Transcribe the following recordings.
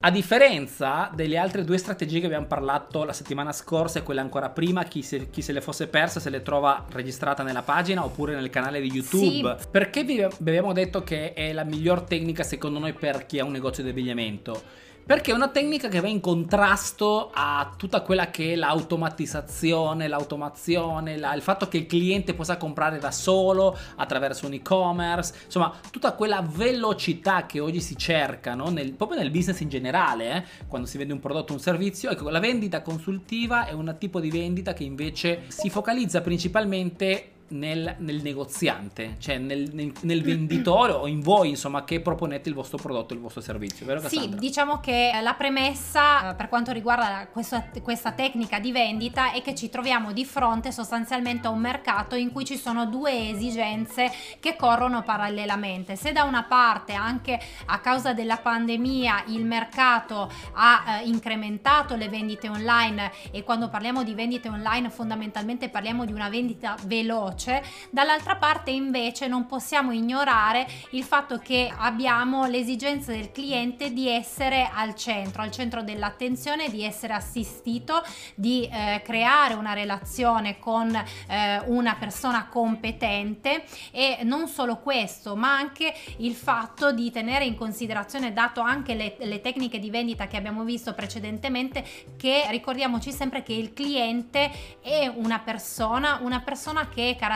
A differenza delle altre due strategie che abbiamo parlato la settimana scorsa e quelle ancora prima, chi se, chi se le fosse persa se le trova registrata nella pagina oppure nel canale di YouTube. Sì. Perché vi abbiamo detto che è la miglior tecnica secondo noi per chi ha un negozio di abbigliamento? Perché è una tecnica che va in contrasto a tutta quella che è l'automatizzazione, l'automazione, la, il fatto che il cliente possa comprare da solo attraverso un e-commerce, insomma tutta quella velocità che oggi si cerca, no? nel, proprio nel business in generale, eh? quando si vende un prodotto o un servizio. Ecco, la vendita consultiva è un tipo di vendita che invece si focalizza principalmente nel, nel, negoziante, cioè nel, nel, nel, venditore o in voi, insomma, che proponete il vostro prodotto, il vostro servizio, vero Cassandra? Sì, diciamo che la premessa eh, per quanto riguarda questa, questa, tecnica di vendita è che ci troviamo di fronte sostanzialmente a un mercato in cui ci sono due esigenze che corrono parallelamente. Se da una parte anche a causa della pandemia il mercato ha eh, incrementato le vendite online e quando parliamo di vendite online fondamentalmente parliamo di una vendita veloce, veloce, dall'altra parte invece non possiamo ignorare il fatto che abbiamo l'esigenza del cliente di essere al centro, al centro dell'attenzione, di essere assistito, di eh, creare una relazione con eh, una persona competente. E non solo questo, ma anche il fatto di tenere in considerazione, dato anche le, le tecniche di vendita che abbiamo visto precedentemente, che ricordiamoci sempre che il cliente è una persona, una persona che è caratterizzata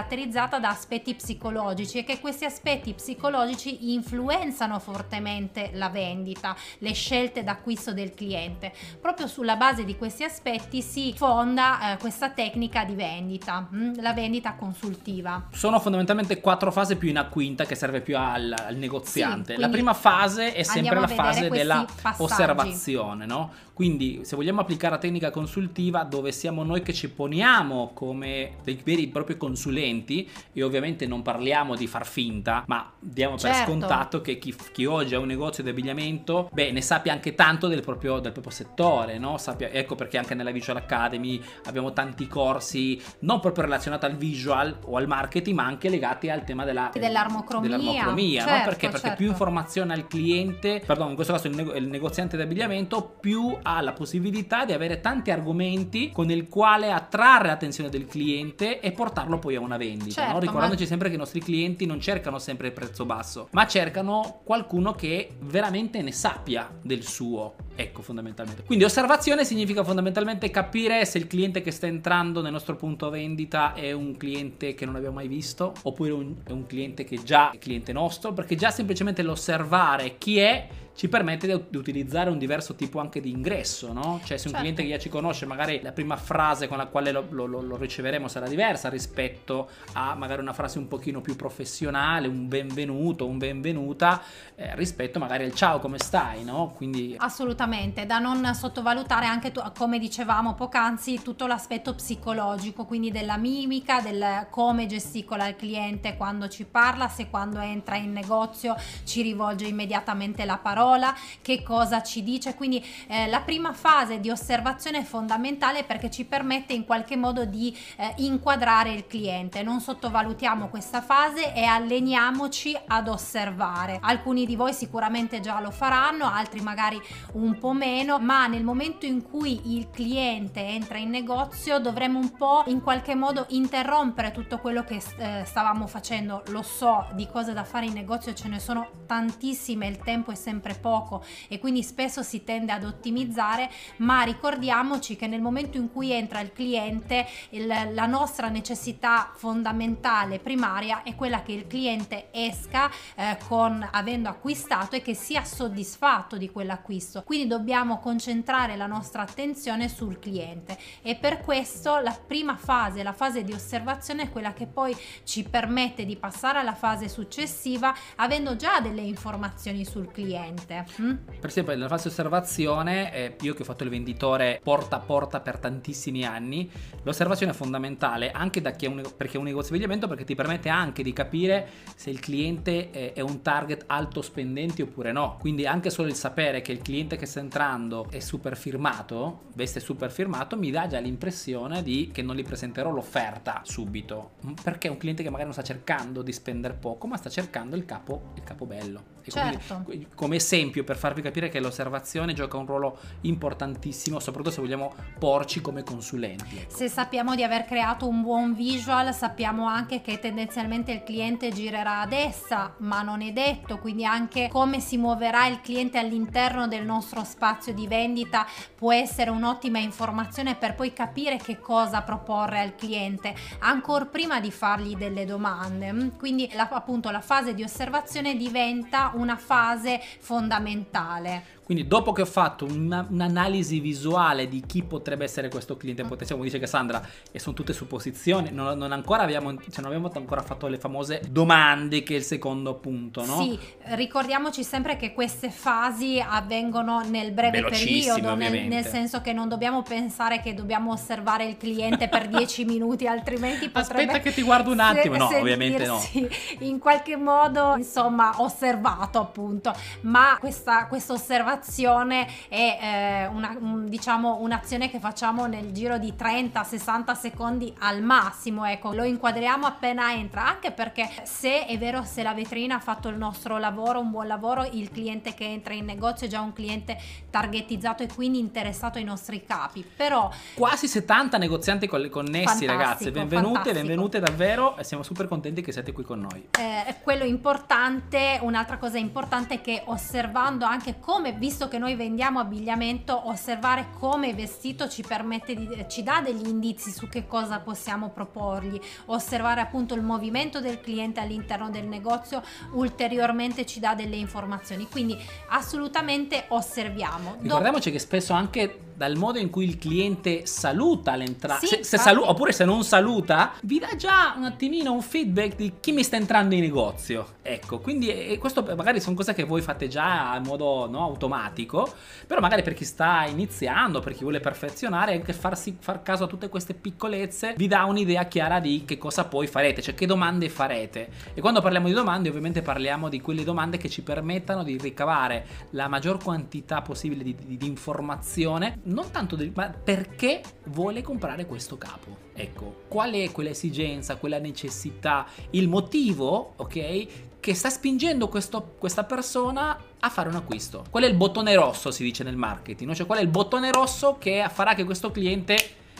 da aspetti psicologici e che questi aspetti psicologici influenzano fortemente la vendita, le scelte d'acquisto del cliente. Proprio sulla base di questi aspetti si fonda eh, questa tecnica di vendita, mm, la vendita consultiva. Sono fondamentalmente quattro fasi più in a quinta che serve più al, al negoziante. Sì, la prima fase è sempre la fase della passaggi. osservazione, no? Quindi se vogliamo applicare la tecnica consultiva dove siamo noi che ci poniamo come dei veri e propri consulenti e ovviamente non parliamo di far finta, ma diamo certo. per scontato che chi, chi, oggi ha un negozio di abbigliamento, beh, ne sappia anche tanto del proprio, del proprio settore, no? Sappia, ecco perché anche nella Visual Academy abbiamo tanti corsi non proprio relazionati al visual o al marketing, ma anche legati al tema della, dell'armocromia, dell'armocromia certo, no? Perché? Perché certo. più informazione al cliente, perdón, in questo caso il, nego- il negoziante di abbigliamento, più ha la possibilità di avere tanti argomenti con il quale attrarre l'attenzione del cliente e portarlo poi a una vendita. Certo, no? Ricordandoci ma... sempre che i nostri clienti non cercano sempre il prezzo basso, ma cercano qualcuno che veramente ne sappia del suo. Ecco, fondamentalmente. Quindi osservazione significa fondamentalmente capire se il cliente che sta entrando nel nostro punto vendita è un cliente che non abbiamo mai visto, oppure un, è un cliente che già è cliente nostro, perché già semplicemente l'osservare chi è ci permette di, utilizzare un diverso tipo anche di ingresso, no? Cioè se un certo. cliente che già ci conosce, magari la prima frase con la quale lo, lo, lo, riceveremo sarà diversa rispetto a magari una frase un pochino più professionale, un benvenuto, un benvenuta, eh, rispetto magari al ciao come stai, no? Quindi... Assolutamente, da non sottovalutare anche, tu, come dicevamo poc'anzi, tutto l'aspetto psicologico, quindi della mimica, del come gesticola il cliente quando ci parla, se quando entra in negozio ci rivolge immediatamente la parola parola, che cosa ci dice. Quindi eh, la prima fase di osservazione è fondamentale perché ci permette in qualche modo di eh, inquadrare il cliente. Non sottovalutiamo questa fase e alleniamoci ad osservare. Alcuni di voi sicuramente già lo faranno, altri magari un po' meno, ma nel momento in cui il cliente entra in negozio dovremo un po' in qualche modo interrompere tutto quello che eh, stavamo facendo. Lo so, di cose da fare in negozio ce ne sono tantissime, il tempo è sempre sempre poco e quindi spesso si tende ad ottimizzare, ma ricordiamoci che nel momento in cui entra il cliente il, la nostra necessità fondamentale primaria è quella che il cliente esca eh, con avendo acquistato e che sia soddisfatto di quell'acquisto. Quindi dobbiamo concentrare la nostra attenzione sul cliente e per questo la prima fase, la fase di osservazione è quella che poi ci permette di passare alla fase successiva avendo già delle informazioni sul cliente cliente. Mm? Per esempio, nella fase osservazione, eh, io che ho fatto il venditore porta a porta per tantissimi anni, l'osservazione è fondamentale anche da chi è un, perché è un negozio di abbigliamento perché ti permette anche di capire se il cliente è, è un target alto spendente oppure no. Quindi anche solo il sapere che il cliente che sta entrando è super firmato, veste super firmato, mi dà già l'impressione di che non gli presenterò l'offerta subito. Perché è un cliente che magari non sta cercando di spendere poco, ma sta cercando il capo, il capo bello. Certo. Quindi, come esempio per farvi capire che l'osservazione gioca un ruolo importantissimo, soprattutto se vogliamo porci come consulenti. Ecco. Se sappiamo di aver creato un buon visual, sappiamo anche che tendenzialmente il cliente girerà ad essa, ma non è detto, quindi anche come si muoverà il cliente all'interno del nostro spazio di vendita può essere un'ottima informazione per poi capire che cosa proporre al cliente, ancora prima di fargli delle domande. Quindi la, appunto la fase di osservazione diventa una fase fondamentale. Quindi dopo che ho fatto una, un'analisi visuale di chi potrebbe essere questo cliente potenziale, come dice Cassandra, e sono tutte supposizioni, non, non ancora abbiamo, cioè non abbiamo ancora fatto le famose domande che è il secondo punto, no? Sì, ricordiamoci sempre che queste fasi avvengono nel breve periodo, nel, nel, senso che non dobbiamo pensare che dobbiamo osservare il cliente per 10 minuti, altrimenti potrebbe... Aspetta che ti guardo un attimo, no, ovviamente no. In qualche modo, insomma, osservato appunto, ma questa, questa osservazione osservazione è eh, una, un, diciamo un'azione che facciamo nel giro di 30-60 secondi al massimo, ecco, lo inquadriamo appena entra, anche perché se è vero se la vetrina ha fatto il nostro lavoro, un buon lavoro, il cliente che entra in negozio è già un cliente targetizzato e quindi interessato ai nostri capi, però quasi 70 negozianti connessi ragazzi, benvenute, fantastico. benvenute davvero e siamo super contenti che siete qui con noi. Eh, quello importante, un'altra cosa importante è che osservando anche come visto che noi vendiamo abbigliamento, osservare come vestito ci permette di, ci dà degli indizi su che cosa possiamo proporgli. Osservare appunto il movimento del cliente all'interno del negozio ulteriormente ci dà delle informazioni. Quindi assolutamente osserviamo. Ricordiamoci Dop- che spesso anche dal modo in cui il cliente saluta l'entrata, sì, se, se salu- oppure se non saluta, vi dà già un attimino un feedback di chi mi sta entrando in negozio. Ecco, quindi e questo magari sono cose che voi fate già in modo no, automatico, però magari per chi sta iniziando, per chi vuole perfezionare, anche farsi, far caso a tutte queste piccolezze vi dà un'idea chiara di che cosa poi farete, cioè che domande farete. E quando parliamo di domande, ovviamente parliamo di quelle domande che ci permettano di ricavare la maggior quantità possibile di, di, di informazione non tanto del, ma perché vuole comprare questo capo. Ecco, qual è quell'esigenza, quella necessità, il motivo, ok, che sta spingendo questo, questa persona a fare un acquisto. Qual è il bottone rosso, si dice nel marketing, cioè qual è il bottone rosso che farà che questo cliente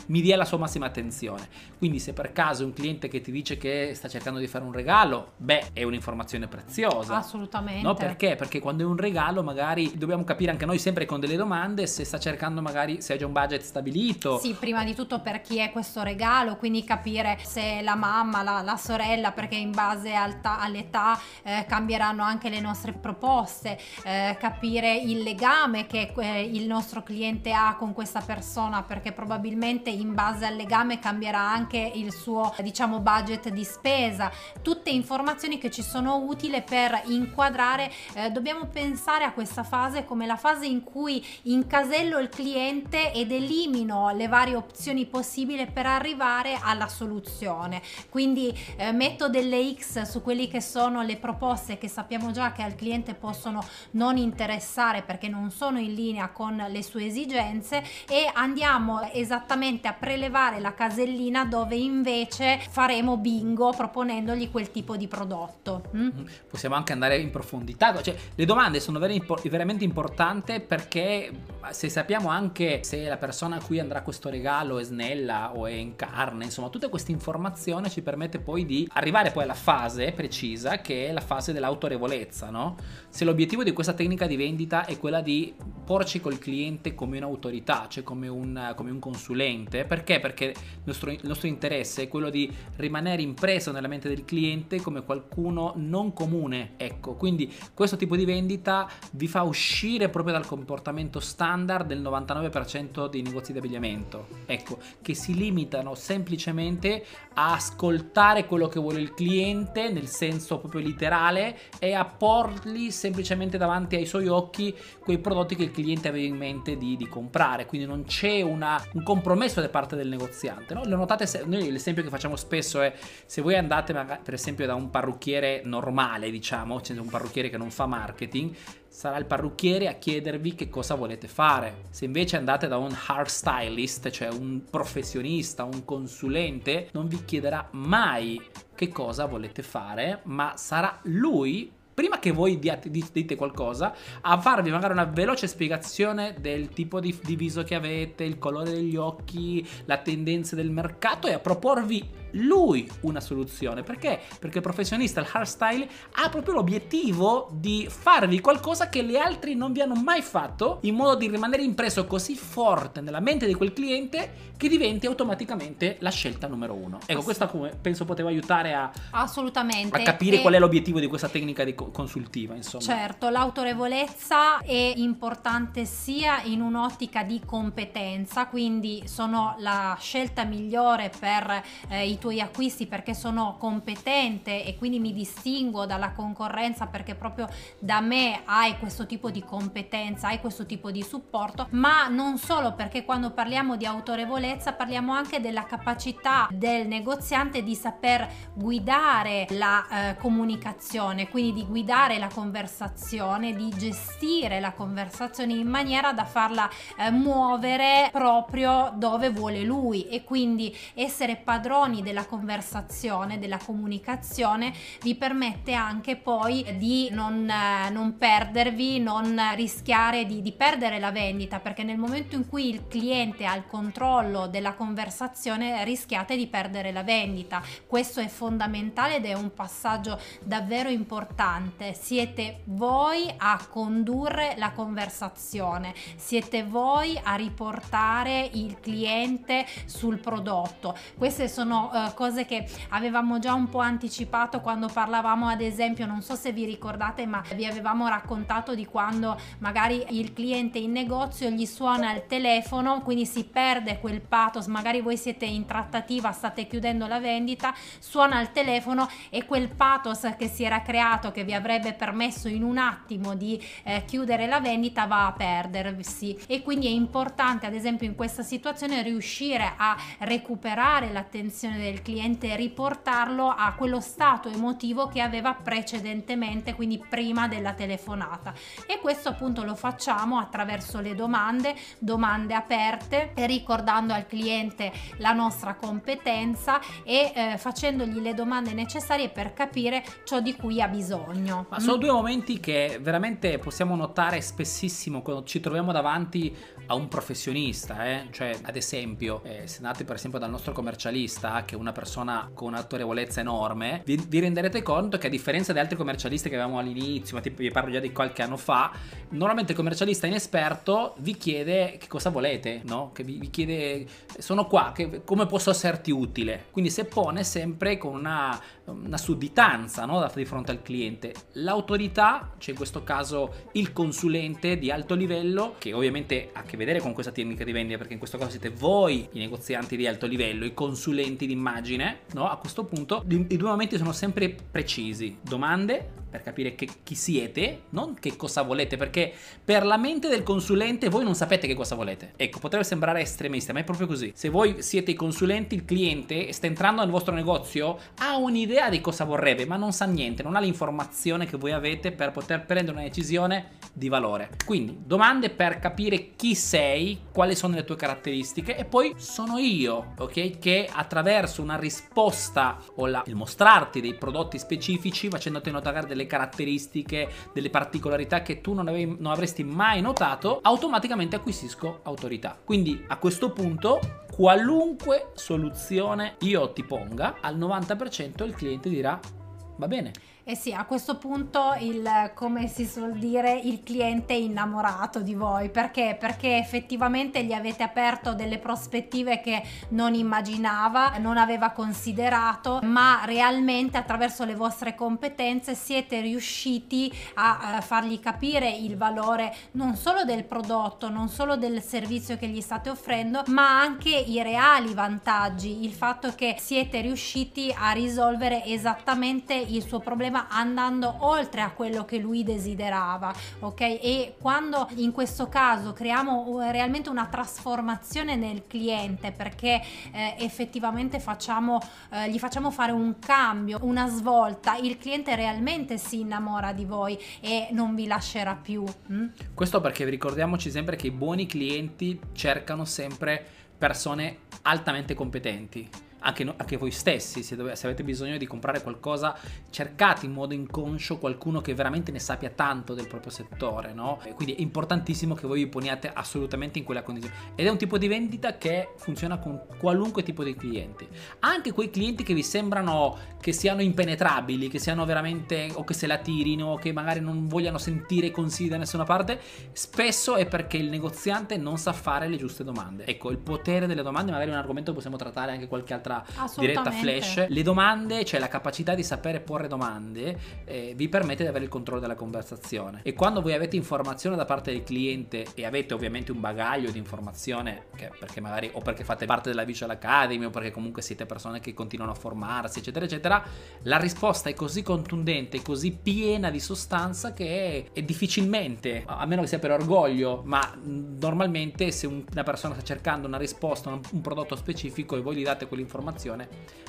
mi dia la sua massima attenzione. Quindi se per caso è un cliente che ti dice che sta cercando di fare un regalo, beh, è un'informazione preziosa. Assolutamente. No, perché? Perché quando è un regalo magari dobbiamo capire anche noi sempre con delle domande se sta cercando magari se ha già un budget stabilito. Sì, prima di tutto per chi è questo regalo, quindi capire se la mamma, la, la sorella, perché in base alta, all'età eh, cambieranno anche le nostre proposte, eh, capire il legame che eh, il nostro cliente ha con questa persona, perché probabilmente in base al legame cambierà anche il suo diciamo budget di spesa. Tutte informazioni che ci sono utili per inquadrare eh, dobbiamo pensare a questa fase come la fase in cui incasello il cliente ed elimino le varie opzioni possibili per arrivare alla soluzione. Quindi eh, metto delle X su quelli che sono le proposte che sappiamo già che al cliente possono non interessare perché non sono in linea con le sue esigenze e andiamo esattamente semplicemente a prelevare la casellina dove invece faremo bingo proponendogli quel tipo di prodotto. Mm? mm? Possiamo anche andare in profondità, cioè le domande sono veramente importanti perché se sappiamo anche se la persona a cui andrà questo regalo è snella o è in carne, insomma tutta questa informazione ci permette poi di arrivare poi alla fase precisa che è la fase dell'autorevolezza, no? Se l'obiettivo di questa tecnica di vendita è quella di porci col cliente come un'autorità, cioè come un, come un consulente. Perché? Perché il nostro, il nostro, interesse è quello di rimanere impreso nella mente del cliente come qualcuno non comune. Ecco, quindi questo tipo di vendita vi fa uscire proprio dal comportamento standard del 99% dei negozi di abbigliamento. Ecco, che si limitano semplicemente a ascoltare quello che vuole il cliente nel senso proprio letterale e a porgli semplicemente davanti ai suoi occhi quei prodotti che il cliente aveva in mente di, di comprare. Quindi non c'è una, un compromesso da parte del negoziante. No? Lo notate, se, noi l'esempio che facciamo spesso è se voi andate per esempio da un parrucchiere normale, diciamo, cioè un parrucchiere che non fa marketing, sarà il parrucchiere a chiedervi che cosa volete fare. Se invece andate da un hairstylist, cioè un professionista, un consulente, non vi chiederà mai che cosa volete fare, ma sarà lui prima che voi diate, dite qualcosa, a farvi magari una veloce spiegazione del tipo di, di viso che avete, il colore degli occhi, la tendenza del mercato e a proporvi lui una soluzione. Perché? Perché il professionista, il hardstyle, ha proprio l'obiettivo di farvi qualcosa che gli altri non vi hanno mai fatto, in modo di rimanere impresso così forte nella mente di quel cliente che diventi automaticamente la scelta numero uno. Ecco, questa penso poteva aiutare a, Assolutamente. a capire e... qual è l'obiettivo di questa tecnica di consultiva, insomma. Certo, l'autorevolezza è importante sia in un'ottica di competenza, quindi sono la scelta migliore per eh, i tuoi acquisti perché sono competente e quindi mi distinguo dalla concorrenza perché proprio da me hai questo tipo di competenza, hai questo tipo di supporto, ma non solo perché quando parliamo di autorevolezza parliamo anche della capacità del negoziante di saper guidare la eh, comunicazione, quindi di guidare la conversazione, di gestire la conversazione in maniera da farla eh, muovere proprio dove vuole lui e quindi essere padroni della conversazione, della comunicazione vi permette anche poi di non, eh, non perdervi, non rischiare di, di perdere la vendita perché nel momento in cui il cliente ha il controllo della conversazione rischiate di perdere la vendita. Questo è fondamentale ed è un passaggio davvero importante siete voi a condurre la conversazione, siete voi a riportare il cliente sul prodotto. Queste sono cose che avevamo già un po' anticipato quando parlavamo ad esempio, non so se vi ricordate, ma vi avevamo raccontato di quando magari il cliente in negozio gli suona il telefono, quindi si perde quel pathos, magari voi siete in trattativa, state chiudendo la vendita, suona il telefono e quel pathos che si era creato, che vi avrebbe permesso in un attimo di eh, chiudere la vendita va a perdersi. E quindi è importante ad esempio in questa situazione riuscire a recuperare l'attenzione del cliente e riportarlo a quello stato emotivo che aveva precedentemente quindi prima della telefonata. E questo appunto lo facciamo attraverso le domande domande aperte ricordando al cliente la nostra competenza e eh, facendogli le domande necessarie per capire ciò di cui ha bisogno. Ma sono due momenti che veramente possiamo notare spessissimo quando ci troviamo davanti a un professionista, eh? cioè ad esempio eh, se andate per esempio dal nostro commercialista che è una persona con un'autorevolezza enorme, vi, vi, renderete conto che a differenza di altri commercialisti che avevamo all'inizio, ma tipo vi parlo già di qualche anno fa, normalmente il commercialista inesperto vi chiede che cosa volete, no? Che vi, vi chiede sono qua, che, come posso esserti utile? Quindi se pone sempre con una, una sudditanza no? di fronte al cliente. L'autorità, cioè in questo caso il consulente di alto livello, che ovviamente ha a che vedere con questa tecnica di vendita, perché in questo caso siete voi i negozianti di alto livello, i consulenti d'immagine, no? A questo punto i due momenti sono sempre precisi. Domande, per capire che, chi siete, non che cosa volete, perché per la mente del consulente voi non sapete che cosa volete. Ecco, potrebbe sembrare estremista, ma è proprio così. Se voi siete i consulenti, il cliente sta entrando nel vostro negozio, ha un'idea di cosa vorrebbe, ma non sa niente, non ha l'informazione che voi avete per poter prendere una decisione di valore. Quindi, domande per capire chi sei, quali sono le tue caratteristiche e poi sono io, ok? Che attraverso una risposta o la, il mostrarti dei prodotti specifici, facendoti notare delle delle caratteristiche, delle particolarità che tu non, avevi, non avresti mai notato, automaticamente acquisisco autorità. Quindi a questo punto qualunque soluzione io ti ponga, al 90% il cliente dirà va bene. Eh sì, a questo punto il, come si suol dire, il cliente è innamorato di voi. Perché? Perché effettivamente gli avete aperto delle prospettive che non immaginava, non aveva considerato, ma realmente attraverso le vostre competenze siete riusciti a, a fargli capire il valore non solo del prodotto, non solo del servizio che gli state offrendo, ma anche i reali vantaggi, il fatto che siete riusciti a risolvere esattamente il suo problema problema andando oltre a quello che lui desiderava, ok? E quando in questo caso creiamo realmente una trasformazione nel cliente perché eh, effettivamente facciamo, eh, gli facciamo fare un cambio, una svolta, il cliente realmente si innamora di voi e non vi lascerà più. Mm? Questo perché ricordiamoci sempre che i buoni clienti cercano sempre persone altamente competenti anche, no, anche voi stessi, se, dove, se, avete bisogno di comprare qualcosa, cercate in modo inconscio qualcuno che veramente ne sappia tanto del proprio settore, no? E quindi è importantissimo che voi vi poniate assolutamente in quella condizione. Ed è un tipo di vendita che funziona con qualunque tipo di clienti. Anche quei clienti che vi sembrano che siano impenetrabili, che siano veramente o che se la tirino o che magari non vogliano sentire consigli da nessuna parte, spesso è perché il negoziante non sa fare le giuste domande. Ecco, il potere delle domande magari è un argomento che possiamo trattare anche qualche altra diretta flash. Le domande, cioè la capacità di sapere porre domande, eh, vi permette di avere il controllo della conversazione. E quando voi avete informazione da parte del cliente e avete ovviamente un bagaglio di informazione, che perché magari o perché fate parte della Visual Academy o perché comunque siete persone che continuano a formarsi, eccetera, eccetera, la risposta è così contundente, così piena di sostanza che è, è difficilmente, a meno che sia per orgoglio, ma normalmente se una persona sta cercando una risposta, un, un prodotto specifico e voi gli date quell'informazione,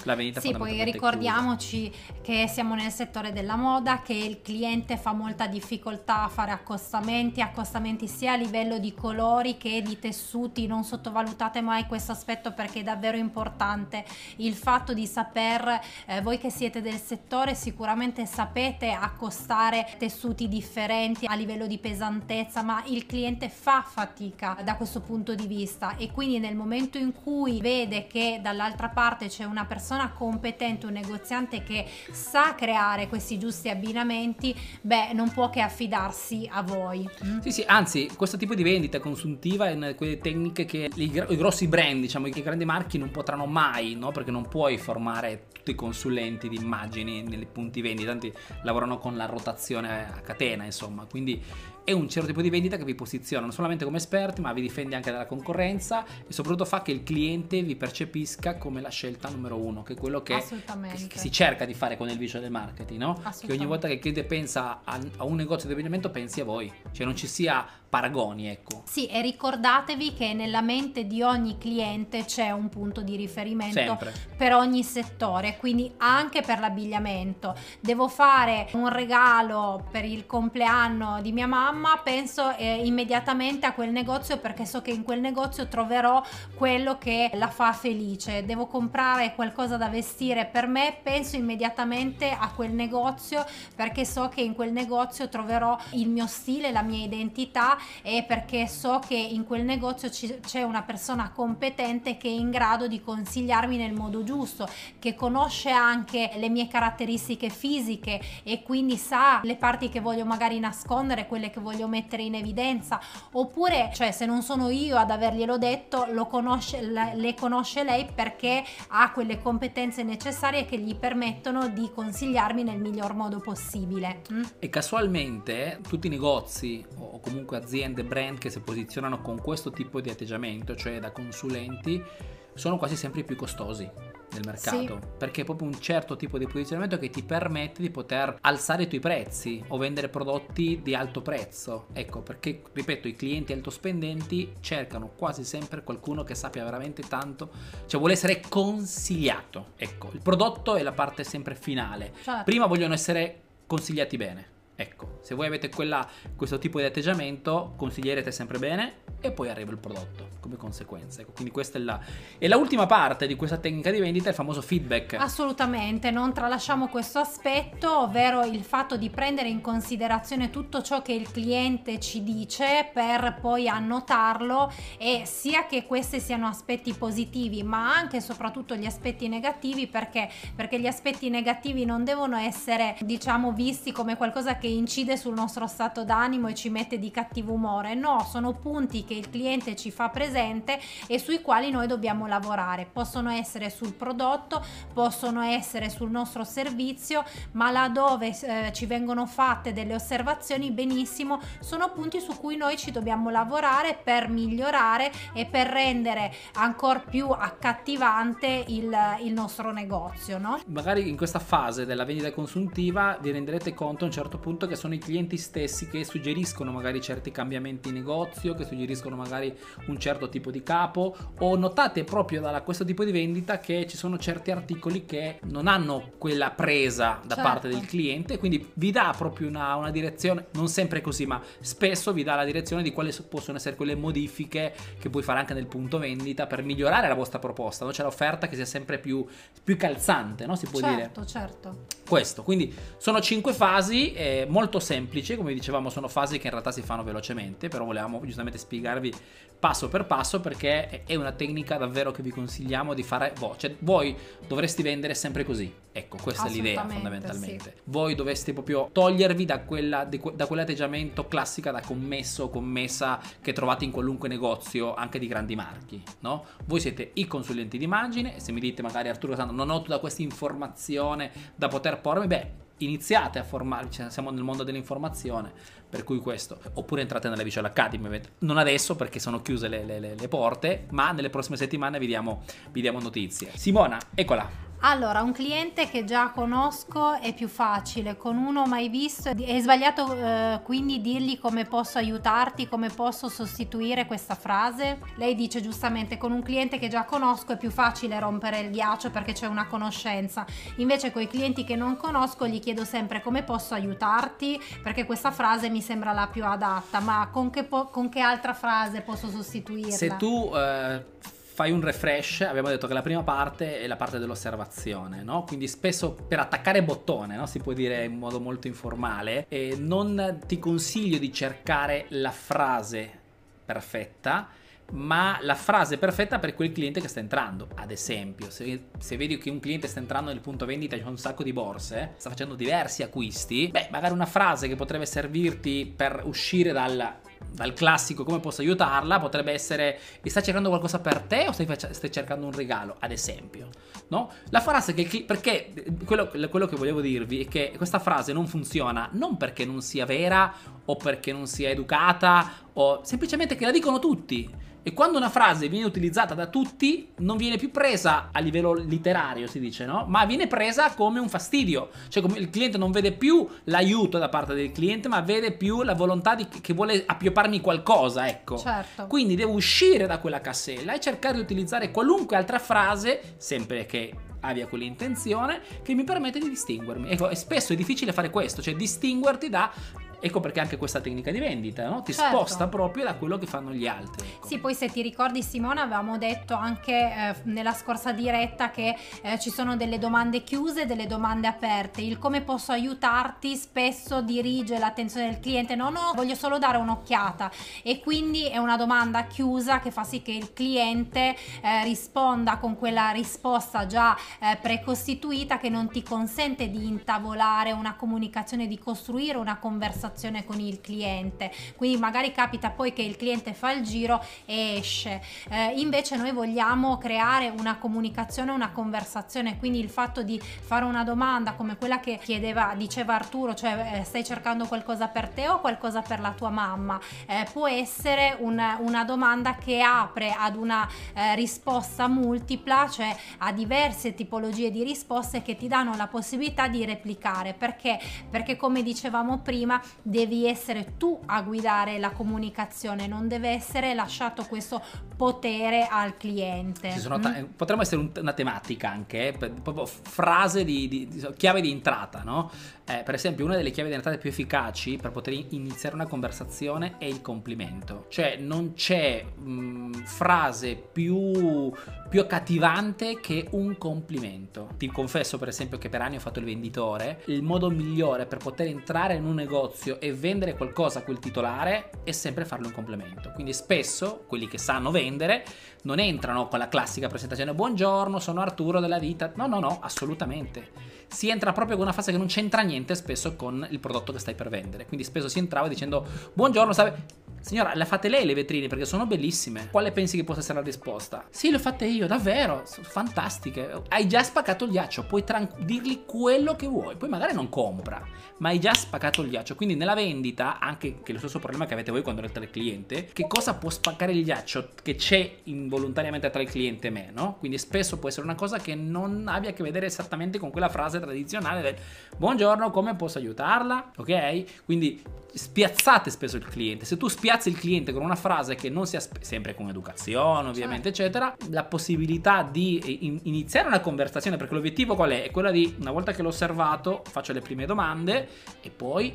la vendita sì, poi ricordiamoci che siamo nel settore della moda, che il cliente fa molta difficoltà a fare accostamenti, accostamenti sia a livello di colori che di tessuti, non sottovalutate mai questo aspetto perché è davvero importante. Il fatto di saper, eh, voi che siete del settore sicuramente sapete accostare tessuti differenti a livello di pesantezza, ma il cliente fa fatica da questo punto di vista e quindi nel momento in cui vede che dall'altra parte c'è una persona competente, un negoziante che sa creare questi giusti abbinamenti, beh, non può che affidarsi a voi. Mm? Sì, sì, anzi, questo tipo di vendita consuntiva è una di quelle tecniche che i grossi brand, diciamo, i grandi marchi non potranno mai, no? Perché non puoi formare tutti i consulenti di immagini nei punti vendita, tanti lavorano con la rotazione a catena, insomma, quindi è un certo tipo di vendita che vi posiziona non solamente come esperti, ma vi difende anche dalla concorrenza e soprattutto fa che il cliente vi percepisca come la scelta numero uno, che è quello che, che, che si cerca di fare con il vicio del marketing, no? Che ogni volta che il cliente pensa a, a un negozio di abbigliamento pensi a voi, cioè non ci sia paragoni, ecco. Sì, e ricordatevi che nella mente di ogni cliente c'è un punto di riferimento Sempre. per ogni settore, quindi anche per l'abbigliamento. Devo fare un regalo per il compleanno di mia mamma penso eh, immediatamente a quel negozio perché so che in quel negozio troverò quello che la fa felice. Devo comprare qualcosa da vestire per me, penso immediatamente a quel negozio perché so che in quel negozio troverò il mio stile, la mia identità e perché so che in quel negozio c'è una persona competente che è in grado di consigliarmi nel modo giusto, che conosce anche le mie caratteristiche fisiche e quindi sa le parti che voglio magari nascondere, quelle che voglio mettere in evidenza oppure cioè se non sono io ad averglielo detto lo conosce, le conosce lei perché ha quelle competenze necessarie che gli permettono di consigliarmi nel miglior modo possibile mm? e casualmente tutti i negozi o comunque aziende brand che si posizionano con questo tipo di atteggiamento cioè da consulenti sono quasi sempre più costosi nel mercato. Sì. perché è proprio un certo tipo di posizionamento che ti permette di poter alzare i tuoi prezzi o vendere prodotti di alto prezzo. Ecco perché ripeto i clienti alto spendenti cercano quasi sempre qualcuno che sappia veramente tanto cioè vuole essere consigliato ecco. Il prodotto è la parte sempre finale. Certo. prima vogliono essere consigliati bene Ecco, se voi avete quella, questo tipo di atteggiamento, consiglierete sempre bene e poi arriva il prodotto come conseguenza. Ecco, quindi questa è la, e la ultima parte di questa tecnica di vendita, il famoso feedback. Assolutamente, non tralasciamo questo aspetto, ovvero il fatto di prendere in considerazione tutto ciò che il cliente ci dice per poi annotarlo e sia che questi siano aspetti positivi, ma anche e soprattutto gli aspetti negativi, perché? Perché gli aspetti negativi non devono essere, diciamo, visti come qualcosa che incide sul nostro stato d'animo e ci mette di cattivo umore. No, sono punti che il cliente ci fa presente e sui quali noi dobbiamo lavorare. Possono essere sul prodotto, possono essere sul nostro servizio, ma laddove eh, ci vengono fatte delle osservazioni, benissimo, sono punti su cui noi ci dobbiamo lavorare per migliorare e per rendere ancora più accattivante il, il nostro negozio. No? Magari in questa fase della vendita consuntiva vi renderete conto a un certo punto che sono i clienti stessi che suggeriscono magari certi cambiamenti in negozio, che suggeriscono preferiscono magari un certo tipo di capo o notate proprio da questo tipo di vendita che ci sono certi articoli che non hanno quella presa da certo. parte del cliente, quindi vi dà proprio una, una direzione, non sempre così, ma spesso vi dà la direzione di quali possono essere quelle modifiche che puoi fare anche nel punto vendita per migliorare la vostra proposta, no? c'è l'offerta che sia sempre più, più calzante, no? si può certo, dire. Certo, certo. Questo, quindi sono cinque fasi eh, molto semplici, come dicevamo sono fasi che in realtà si fanno velocemente, però volevamo giustamente spiegarvi passo per passo perché è una tecnica davvero che vi consigliamo di fare voi. Cioè, voi dovresti vendere sempre così. Ecco, questa è l'idea fondamentalmente. Sì. Voi dovreste proprio togliervi da, quella, da quell'atteggiamento classica da commesso o commessa che trovate in qualunque negozio, anche di grandi marchi, no? Voi siete i consulenti di immagine e se mi dite magari Arturo Santo non ho tutta questa informazione da poter pormi, beh, iniziate a formarvi, cioè siamo nel mondo dell'informazione, per cui questo, oppure entrate nella Visual Academy, non adesso perché sono chiuse le, le, le porte, ma nelle prossime settimane vi diamo, vi diamo notizie. Simona, eccola. Allora, un cliente che già conosco è più facile, con uno mai visto è sbagliato eh, quindi dirgli come posso aiutarti, come posso sostituire questa frase. Lei dice giustamente con un cliente che già conosco è più facile rompere il ghiaccio perché c'è una conoscenza. Invece con i clienti che non conosco gli chiedo sempre come posso aiutarti perché questa frase mi sembra la più adatta, ma con che, po- con che altra frase posso sostituirla? Se tu eh fai un refresh, abbiamo detto che la prima parte è la parte dell'osservazione, no? Quindi spesso per attaccare bottone, no? si può dire in modo molto informale, e non ti consiglio di cercare la frase perfetta, ma la frase perfetta per quel cliente che sta entrando. Ad esempio, se, se, vedi che un cliente sta entrando nel punto vendita c'è un sacco di borse, sta facendo diversi acquisti, beh, magari una frase che potrebbe servirti per uscire dal dal classico come posso aiutarla potrebbe essere stai cercando qualcosa per te o stai, stai cercando un regalo ad esempio no? la frase che perché quello, quello, che volevo dirvi è che questa frase non funziona non perché non sia vera o perché non sia educata o semplicemente che la dicono tutti e quando una frase viene utilizzata da tutti, non viene più presa a livello letterario, si dice, no? Ma viene presa come un fastidio. Cioè, il cliente non vede più l'aiuto da parte del cliente, ma vede più la volontà di, che vuole appiopparmi qualcosa, ecco. Certo. Quindi devo uscire da quella cassella e cercare di utilizzare qualunque altra frase, sempre che abbia quell'intenzione, che mi permette di distinguermi. Ecco, e spesso è difficile fare questo, cioè distinguerti da Ecco perché anche questa tecnica di vendita no? ti certo. sposta proprio da quello che fanno gli altri. Ecco. Sì, poi se ti ricordi Simona avevamo detto anche eh, nella scorsa diretta che eh, ci sono delle domande chiuse e delle domande aperte. Il come posso aiutarti spesso dirige l'attenzione del cliente, no no, voglio solo dare un'occhiata e quindi è una domanda chiusa che fa sì che il cliente eh, risponda con quella risposta già eh, precostituita che non ti consente di intavolare una comunicazione, di costruire una conversazione conversazione con il cliente. Quindi magari capita poi che il cliente fa il giro e esce. Eh, invece noi vogliamo creare una comunicazione una conversazione. Quindi il fatto di fare una domanda come quella che chiedeva diceva Arturo cioè eh, stai cercando qualcosa per te o qualcosa per la tua mamma? Eh, può essere un, una domanda che apre ad una eh, risposta multipla cioè a diverse tipologie di risposte che ti danno la possibilità di replicare. Perché? Perché come dicevamo prima devi essere tu a guidare la comunicazione, non deve essere lasciato questo potere al cliente. Ta- mm? Potremmo essere una tematica anche, eh, proprio frase di, di, di, chiave di entrata, no? Eh, per esempio, una delle chiavi di entrata più efficaci per poter iniziare una conversazione è il complimento. Cioè, non c'è mh, mm, frase più, più accattivante che un complimento. Ti confesso, per esempio, che per anni ho fatto il venditore. Il modo migliore per poter entrare in un negozio e vendere qualcosa a quel titolare è sempre farle un complimento. Quindi, spesso quelli che sanno vendere non entrano con la classica presentazione: Buongiorno, sono Arturo della vita. No, no, no, assolutamente si entra proprio con una fase che non c'entra niente spesso con il prodotto che stai per vendere. Quindi spesso si entrava dicendo buongiorno, sape... Signora, le fate lei le vetrine perché sono bellissime. Quale pensi che possa essere la risposta? Sì, le ho fatte io, davvero. Sono fantastiche. Hai già spaccato il ghiaccio, puoi dirgli quello che vuoi. Poi magari non compra, ma hai già spaccato il ghiaccio. Quindi nella vendita, anche che è lo stesso problema che avete voi quando avete il cliente, che cosa può spaccare il ghiaccio che c'è involontariamente tra il cliente e me, no? Quindi spesso può essere una cosa che non abbia a che vedere esattamente con quella frase tradizionale del buongiorno, come posso aiutarla? Ok? Quindi spiazzate spesso il cliente. Se tu spiazzi il cliente con una frase che non sia sempre con educazione, ovviamente, certo. eccetera, la possibilità di in- iniziare una conversazione, perché l'obiettivo qual è? È quella di, una volta che l'ho osservato, faccio le prime domande e poi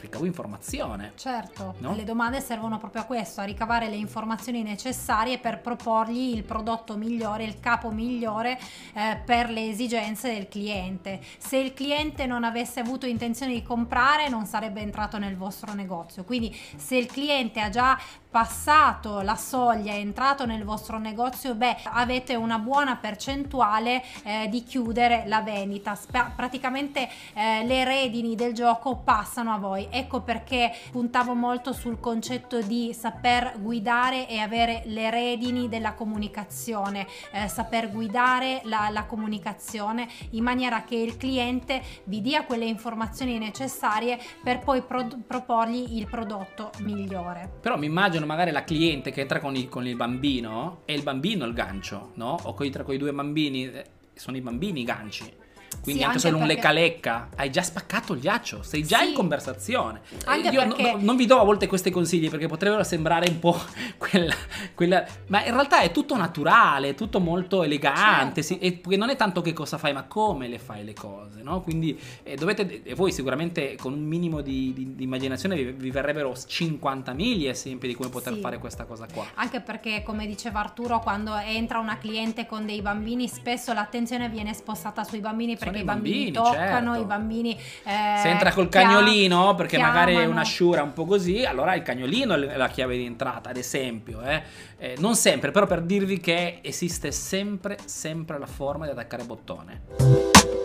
ricavo informazione. Certo, no? le domande servono proprio a questo, a ricavare le informazioni necessarie per proporgli il prodotto migliore, il capo migliore eh, per le esigenze del cliente. Se il cliente non avesse avuto intenzione di comprare non sarebbe entrato nel vostro negozio, quindi se il cliente ha già passato la soglia, è entrato nel vostro negozio, beh, avete una buona percentuale eh, di chiudere la vendita. Sp- praticamente eh, le redini del gioco passano a voi. Ecco perché puntavo molto sul concetto di saper guidare e avere le redini della comunicazione, eh, saper guidare la, la comunicazione in maniera che il cliente vi dia quelle informazioni necessarie per poi pro- proporgli il prodotto migliore. Però mi immagino magari la cliente che entra con il, con il bambino e il bambino il gancio, no? O coi, tra quei due bambini, eh, sono i bambini i ganci. Quindi sì, anche, anche solo perché... un lecca lecca hai già spaccato il ghiaccio, sei già sì. in conversazione. Anche Io perché... no, non vi do a volte questi consigli perché potrebbero sembrare un po' quella, quella... ma in realtà è tutto naturale, è tutto molto elegante, certo. sì, e non è tanto che cosa fai, ma come le fai le cose, no? Quindi eh, dovete, e voi sicuramente con un minimo di, di, di immaginazione vi, vi, verrebbero 50.000 esempi di come poter fare questa cosa qua. Anche perché, come diceva Arturo, quando entra una cliente con dei bambini, spesso l'attenzione viene spostata sui bambini perché i bambini, bambini toccano, certo. i bambini... Eh, Se entra col cagnolino, perché chiamano. magari è una sciura un po' così, allora il cagnolino è la chiave di entrata, ad esempio. Eh. Eh, non sempre, però per dirvi che esiste sempre, sempre la forma di attaccare bottone.